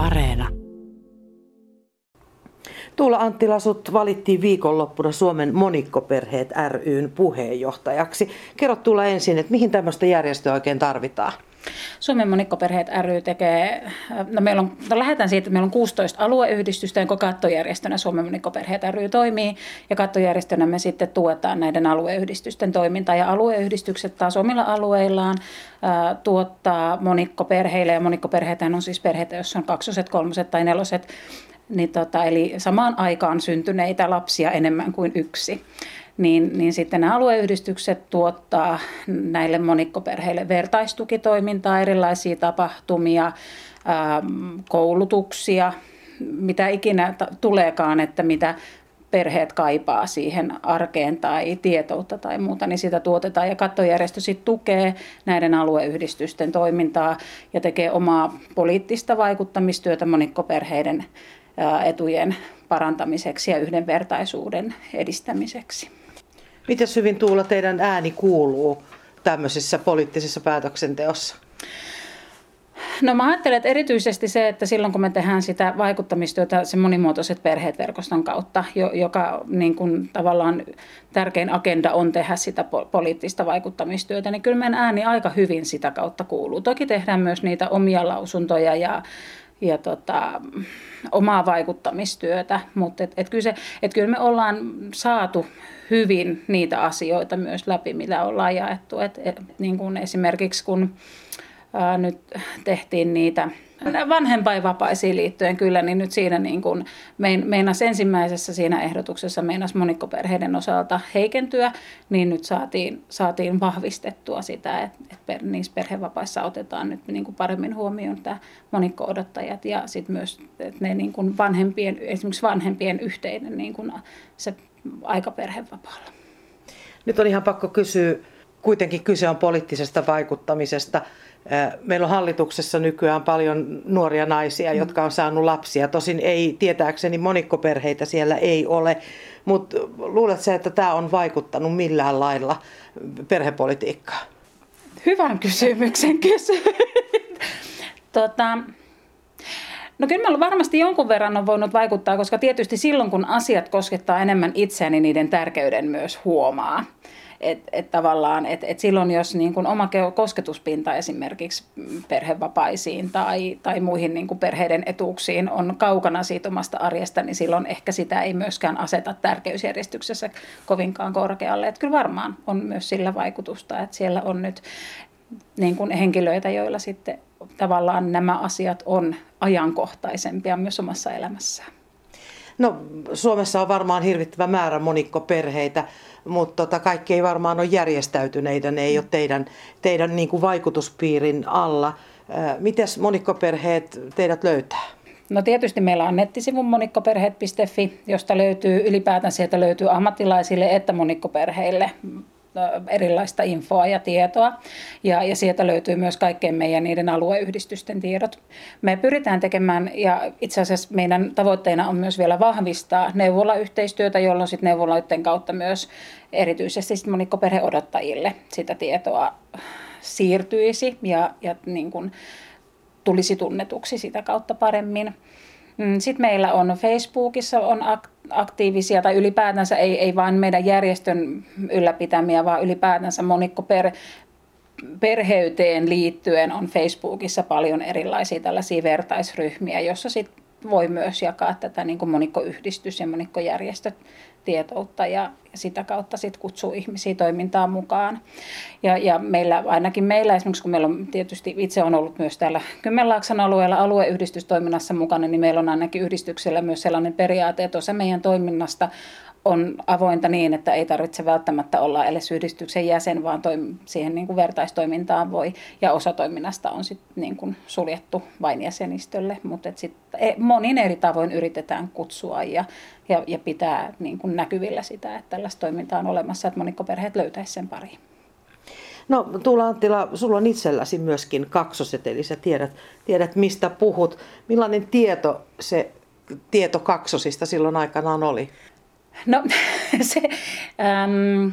Areena. Tuula Anttila, sut valittiin viikonloppuna Suomen monikkoperheet ryn puheenjohtajaksi. Kerro Tuula ensin, että mihin tämmöistä järjestöä oikein tarvitaan? Suomen monikkoperheet ry tekee, no meillä on, no lähdetään siitä, että meillä on 16 alueyhdistystä, jonka kattojärjestönä Suomen monikkoperheet ry toimii, ja kattojärjestönä me sitten tuetaan näiden alueyhdistysten toimintaa, ja alueyhdistykset taas omilla alueillaan ää, tuottaa monikkoperheille, ja monikkoperheitä on siis perheitä, joissa on kaksoset, kolmoset tai neloset, niin tota, eli samaan aikaan syntyneitä lapsia enemmän kuin yksi niin, niin sitten nämä alueyhdistykset tuottaa näille monikkoperheille vertaistukitoimintaa, erilaisia tapahtumia, ähm, koulutuksia, mitä ikinä tuleekaan, että mitä perheet kaipaa siihen arkeen tai tietoutta tai muuta, niin sitä tuotetaan. Ja kattojärjestö sitten tukee näiden alueyhdistysten toimintaa ja tekee omaa poliittista vaikuttamistyötä monikkoperheiden äh, etujen parantamiseksi ja yhdenvertaisuuden edistämiseksi. Miten hyvin Tuula teidän ääni kuuluu tämmöisessä poliittisessa päätöksenteossa? No mä ajattelen, että erityisesti se, että silloin kun me tehdään sitä vaikuttamistyötä se monimuotoiset perheet verkoston kautta, joka niin kuin tavallaan tärkein agenda on tehdä sitä poliittista vaikuttamistyötä, niin kyllä meidän ääni aika hyvin sitä kautta kuuluu. Toki tehdään myös niitä omia lausuntoja ja ja tota, omaa vaikuttamistyötä, mutta et, et kyllä, et kyllä me ollaan saatu hyvin niitä asioita myös läpi, mitä ollaan jaettu. Et, et, niin kuin esimerkiksi kun ää, nyt tehtiin niitä vanhempainvapaisiin liittyen kyllä, niin nyt siinä niin kuin meinas ensimmäisessä siinä ehdotuksessa meinas monikkoperheiden osalta heikentyä, niin nyt saatiin, saatiin vahvistettua sitä, että, että per, niissä perhevapaissa otetaan nyt niin kuin paremmin huomioon tämä monikko-odottajat ja sitten myös että ne niin kuin vanhempien, esimerkiksi vanhempien yhteinen niin kuin se aika perhevapaalla. Nyt on ihan pakko kysyä, kuitenkin kyse on poliittisesta vaikuttamisesta. Meillä on hallituksessa nykyään paljon nuoria naisia, jotka on saanut lapsia. Tosin ei tietääkseni monikkoperheitä siellä ei ole, mutta luuletko että tämä on vaikuttanut millään lailla perhepolitiikkaan? Hyvän kysymyksen kysy. tota, No kyllä mä varmasti jonkun verran on voinut vaikuttaa, koska tietysti silloin kun asiat koskettaa enemmän itseäni, niin niiden tärkeyden myös huomaa. Että et tavallaan, että et silloin jos niin kun oma kosketuspinta esimerkiksi perhevapaisiin tai, tai muihin niin perheiden etuuksiin on kaukana siitä omasta arjesta, niin silloin ehkä sitä ei myöskään aseta tärkeysjärjestyksessä kovinkaan korkealle. Että kyllä varmaan on myös sillä vaikutusta, että siellä on nyt niin kuin henkilöitä, joilla sitten tavallaan nämä asiat on ajankohtaisempia myös omassa elämässään. No Suomessa on varmaan hirvittävä määrä monikkoperheitä, mutta tota, kaikki ei varmaan ole järjestäytyneitä, ne ei ole teidän, teidän niin kuin vaikutuspiirin alla. Miten monikkoperheet teidät löytää? No tietysti meillä on nettisivu monikkoperheet.fi, josta löytyy ylipäätään sieltä löytyy ammattilaisille että monikkoperheille erilaista infoa ja tietoa. Ja, ja sieltä löytyy myös kaikkien meidän niiden alueyhdistysten tiedot. Me pyritään tekemään, ja itse asiassa meidän tavoitteena on myös vielä vahvistaa neuvolayhteistyötä, jolloin sitten neuvoloiden kautta myös erityisesti monikkoperheodottajille sitä tietoa siirtyisi ja, ja niin kuin tulisi tunnetuksi sitä kautta paremmin. Mm, sitten meillä on Facebookissa on aktiivisia tai ylipäätänsä ei, ei vain meidän järjestön ylläpitämiä, vaan ylipäätänsä monikko per, perheyteen liittyen on Facebookissa paljon erilaisia tällaisia vertaisryhmiä, jossa sit voi myös jakaa tätä niin kuin monikkoyhdistys ja monikkojärjestöt tietoutta ja sitä kautta sit kutsuu ihmisiä toimintaan mukaan. Ja, ja meillä, ainakin meillä esimerkiksi, kun meillä on tietysti itse on ollut myös täällä Kymenlaakson alueella alueyhdistystoiminnassa mukana, niin meillä on ainakin yhdistyksellä myös sellainen periaate, että osa meidän toiminnasta on avointa niin, että ei tarvitse välttämättä olla edes yhdistyksen jäsen, vaan toim- siihen niin kuin vertaistoimintaan voi. Ja osa toiminnasta on sit niin kuin suljettu vain jäsenistölle, mutta sit e, monin eri tavoin yritetään kutsua ja, ja, ja pitää niin kuin näkyvillä sitä, että tällaista toimintaa on olemassa, että monikkoperheet löytäisi sen pariin. No Tuula Anttila, sulla on itselläsi myöskin kaksoset, eli sä tiedät, tiedät mistä puhut. Millainen tieto se tieto kaksosista silloin aikanaan oli? No se, äm,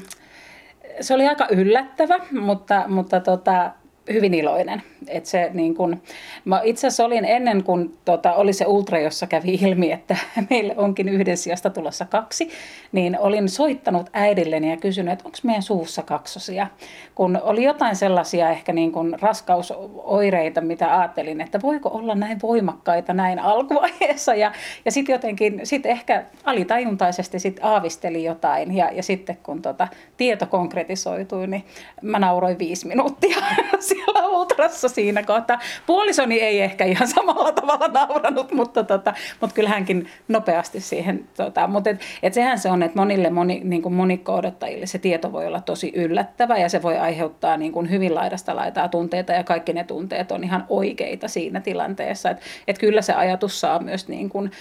se oli aika yllättävä, mutta, mutta tota, hyvin iloinen. Et se, niin kun, mä itse asiassa olin ennen kuin tota, oli se ultra, jossa kävi ilmi, että meille onkin yhden sijasta tulossa kaksi, niin olin soittanut äidilleni ja kysynyt, että onko meidän suussa kaksosia. Kun oli jotain sellaisia ehkä niin kun raskausoireita, mitä ajattelin, että voiko olla näin voimakkaita näin alkuvaiheessa. Ja, ja sitten jotenkin sit ehkä alitajuntaisesti sit aavisteli jotain. Ja, ja sitten kun tota, tieto konkretisoitui, niin mä nauroin viisi minuuttia siellä ultrassa siinä kohtaa. Puolisoni ei ehkä ihan samalla tavalla nauranut, mutta, tota, mutta kyllä hänkin nopeasti siihen. Tota, mutta et, et sehän se on, että monille moni, niin kuin monikko-odottajille se tieto voi olla tosi yllättävä ja se voi aiheuttaa niin kuin hyvin laidasta laitaa tunteita ja kaikki ne tunteet on ihan oikeita siinä tilanteessa. Että et kyllä se ajatus saa myös niin kuin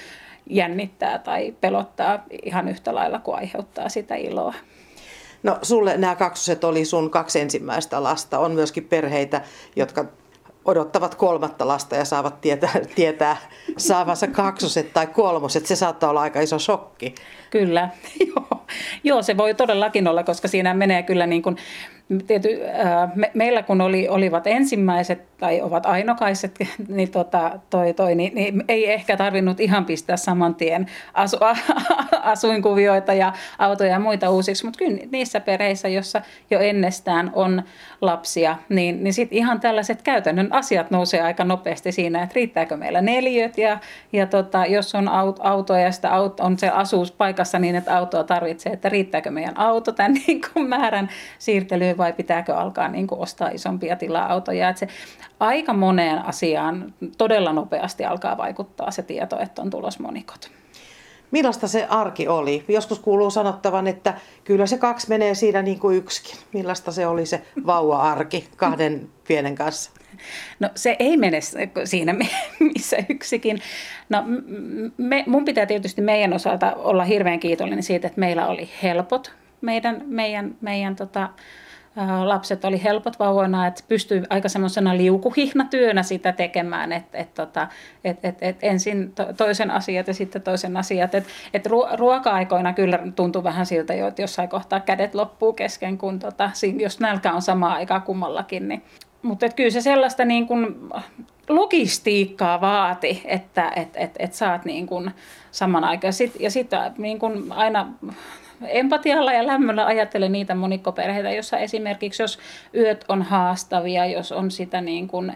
jännittää tai pelottaa ihan yhtä lailla kuin aiheuttaa sitä iloa. No sulle nämä kaksoset oli sun kaksi ensimmäistä lasta. On myöskin perheitä, jotka odottavat kolmatta lasta ja saavat tietää, tietää saavansa kaksoset tai kolmoset. Se saattaa olla aika iso shokki. Kyllä, joo. joo se voi todellakin olla, koska siinä menee kyllä niin kuin, tiety, me, meillä kun oli, olivat ensimmäiset tai ovat ainokaiset, niin, tota, toi, toi, niin, niin ei ehkä tarvinnut ihan pistää saman tien asu, asuinkuvioita ja autoja ja muita uusiksi, mutta kyllä niissä perheissä, jossa jo ennestään on lapsia, niin, niin sitten ihan tällaiset käytännön asiat nousee aika nopeasti siinä, että riittääkö meillä neljöt ja, ja tota, jos on auto ja sitä auto, on se asuuspaikassa niin, että autoa tarvitsee, että riittääkö meidän auto tämän niin määrän siirtelyyn vai pitääkö alkaa niin kuin ostaa isompia tila-autoja. Että se aika moneen asiaan todella nopeasti alkaa vaikuttaa se tieto, että on tulos monikot. Millaista se arki oli? Joskus kuuluu sanottavan, että kyllä se kaksi menee siinä niin kuin yksikin. Millaista se oli se vauva-arki kahden pienen kanssa? No se ei mene siinä, missä yksikin. No me, mun pitää tietysti meidän osalta olla hirveän kiitollinen siitä, että meillä oli helpot meidän, meidän, meidän tota, lapset oli helpot vauvoina, että pystyi aika semmoisena liukuhihnatyönä sitä tekemään, että et, tota, et, et, et ensin toisen asiat ja sitten toisen asiat. Et, et ruoka-aikoina kyllä tuntuu vähän siltä jo, että jossain kohtaa kädet loppuu kesken, kun tota, jos nälkä on samaa aikaa kummallakin. Niin. Mutta kyllä se sellaista niin kun logistiikkaa vaati, että et, et, et saat niin kun saman. Sit, ja sitten niin kun aina empatialla ja lämmöllä ajattelen niitä monikkoperheitä, jossa esimerkiksi jos yöt on haastavia, jos on sitä niin kuin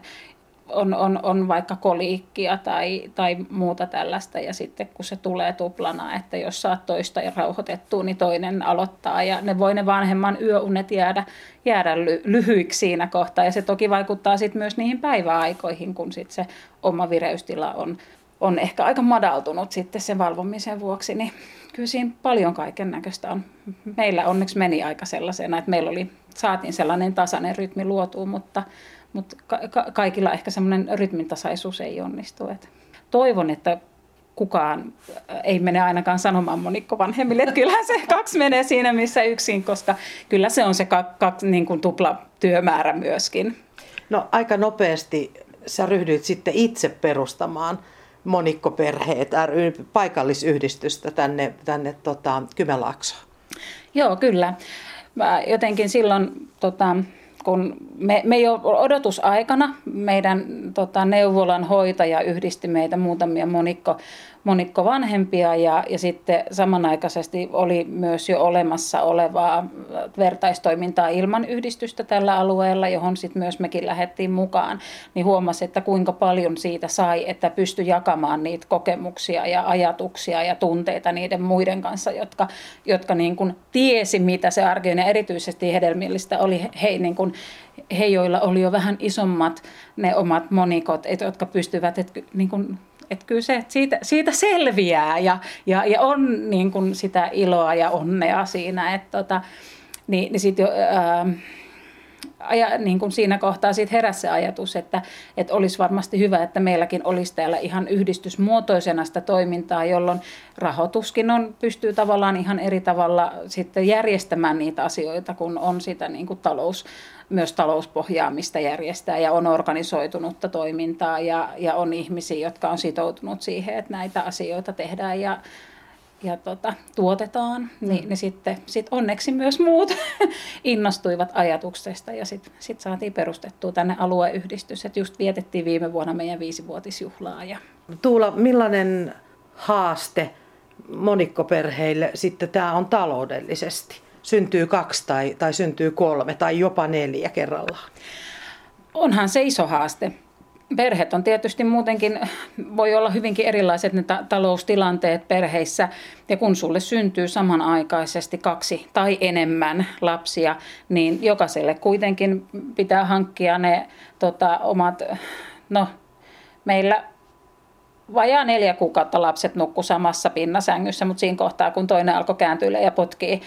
on, on, on vaikka koliikkia tai, tai muuta tällaista ja sitten kun se tulee tuplana, että jos saat toista rauhoitettua, niin toinen aloittaa ja ne voi ne vanhemman yöunet jäädä, jäädä ly, lyhyiksi siinä kohtaa. Ja se toki vaikuttaa sitten myös niihin päiväaikoihin, kun sitten se oma vireystila on, on ehkä aika madaltunut sitten sen valvomisen vuoksi, niin kyllä siinä paljon kaiken näköistä on. Meillä onneksi meni aika sellaisena, että meillä oli, saatiin sellainen tasainen rytmi luotua, mutta, mutta ka- kaikilla ehkä semmoinen rytmintasaisuus ei onnistu. Et toivon, että kukaan ei mene ainakaan sanomaan monikko vanhemmille, että kyllähän se kaksi menee siinä missä yksin, koska kyllä se on se kaksi niin kuin tupla työmäärä myöskin. No aika nopeasti sä ryhdyit sitten itse perustamaan monikkoperheet ry paikallisyhdistystä tänne, tänne tota, Kymenlaaksoon. Joo, kyllä. Mä jotenkin silloin, tota, kun me, me jo odotusaikana meidän tota, neuvolan hoitaja yhdisti meitä muutamia monikko monikko vanhempia ja, ja sitten samanaikaisesti oli myös jo olemassa olevaa vertaistoimintaa ilman yhdistystä tällä alueella, johon sitten myös mekin lähdettiin mukaan, niin huomasi, että kuinka paljon siitä sai, että pystyi jakamaan niitä kokemuksia ja ajatuksia ja tunteita niiden muiden kanssa, jotka, jotka niin kuin tiesi, mitä se arki ja erityisesti hedelmillistä oli he, niin kuin, he, joilla oli jo vähän isommat ne omat monikot, et, jotka pystyvät et, niin että kyllä se, että siitä, siitä selviää ja, ja, ja on niin kuin sitä iloa ja onnea siinä. Että tota, niin, niin sitten jo, ää, aja, niin kuin siinä kohtaa siitä heräsi se ajatus, että, että olisi varmasti hyvä, että meilläkin olisi täällä ihan yhdistysmuotoisena sitä toimintaa, jolloin rahoituskin on, pystyy tavallaan ihan eri tavalla sitten järjestämään niitä asioita, kun on sitä niin kuin talous, myös talouspohjaamista järjestää ja on organisoitunutta toimintaa ja, ja on ihmisiä, jotka on sitoutunut siihen, että näitä asioita tehdään ja ja tota, tuotetaan, niin, niin sitten sit onneksi myös muut innostuivat ajatuksesta ja sitten sit saatiin perustettua tänne alueyhdistys, että just vietettiin viime vuonna meidän viisivuotisjuhlaa. Ja... Tuula, millainen haaste monikkoperheille sitten tämä on taloudellisesti? Syntyy kaksi tai, tai syntyy kolme tai jopa neljä kerrallaan? Onhan se iso haaste perheet on tietysti muutenkin, voi olla hyvinkin erilaiset ne ta- taloustilanteet perheissä. Ja kun sulle syntyy samanaikaisesti kaksi tai enemmän lapsia, niin jokaiselle kuitenkin pitää hankkia ne tota, omat, no meillä vajaa neljä kuukautta lapset nukku samassa pinnasängyssä, mutta siinä kohtaa, kun toinen alkoi kääntyä ja potkii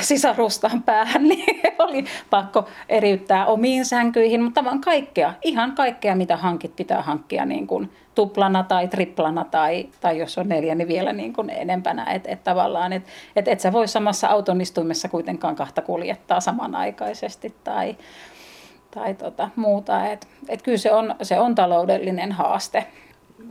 sisarustaan päähän, niin oli pakko eriyttää omiin sänkyihin, mutta vaan kaikkea, ihan kaikkea, mitä hankit, pitää hankkia niin kuin tuplana tai triplana tai, tai jos on neljä, niin vielä niin kuin enempänä. Että et tavallaan, että et, et sä voi samassa autonistuimessa kuitenkaan kahta kuljettaa samanaikaisesti tai, tai tota, muuta. Että et kyllä se on, se on taloudellinen haaste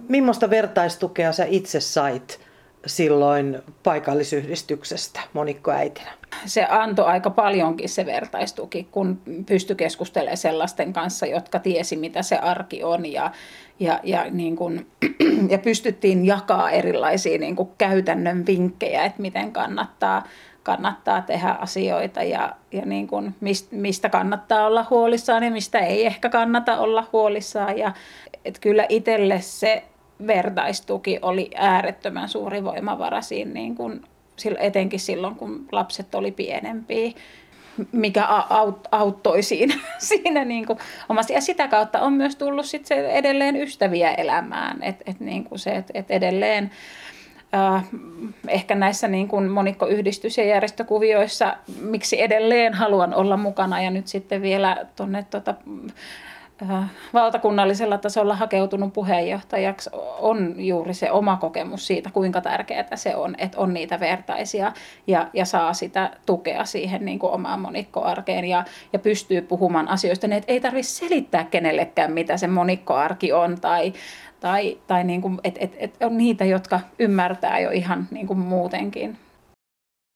Millaista vertaistukea sä itse sait silloin paikallisyhdistyksestä monikkoäitinä? Se antoi aika paljonkin se vertaistuki, kun pystyi keskustelemaan sellaisten kanssa, jotka tiesi, mitä se arki on ja, ja, ja, niin kun, ja pystyttiin jakaa erilaisia niin kun käytännön vinkkejä, että miten kannattaa, kannattaa tehdä asioita ja, ja niin kun mistä kannattaa olla huolissaan ja mistä ei ehkä kannata olla huolissaan. Ja, et kyllä itselle se vertaistuki oli äärettömän suuri voimavara siinä, niin kun, etenkin silloin, kun lapset oli pienempiä mikä auttoi siinä, siinä niin kuin omasti. Ja sitä kautta on myös tullut sit se edelleen ystäviä elämään. Et, et niin kuin se, et, et edelleen ehkä näissä niin kuin monikkoyhdistys- ja järjestökuvioissa, miksi edelleen haluan olla mukana ja nyt sitten vielä tuonne Äh, valtakunnallisella tasolla hakeutunut puheenjohtajaksi on juuri se oma kokemus siitä, kuinka tärkeää se on, että on niitä vertaisia ja, ja saa sitä tukea siihen niin kuin omaan monikkoarkeen ja, ja pystyy puhumaan asioista, niin että ei tarvitse selittää kenellekään, mitä se monikkoarki on tai, tai, tai niin kuin, et, et, et on niitä, jotka ymmärtää jo ihan niin kuin muutenkin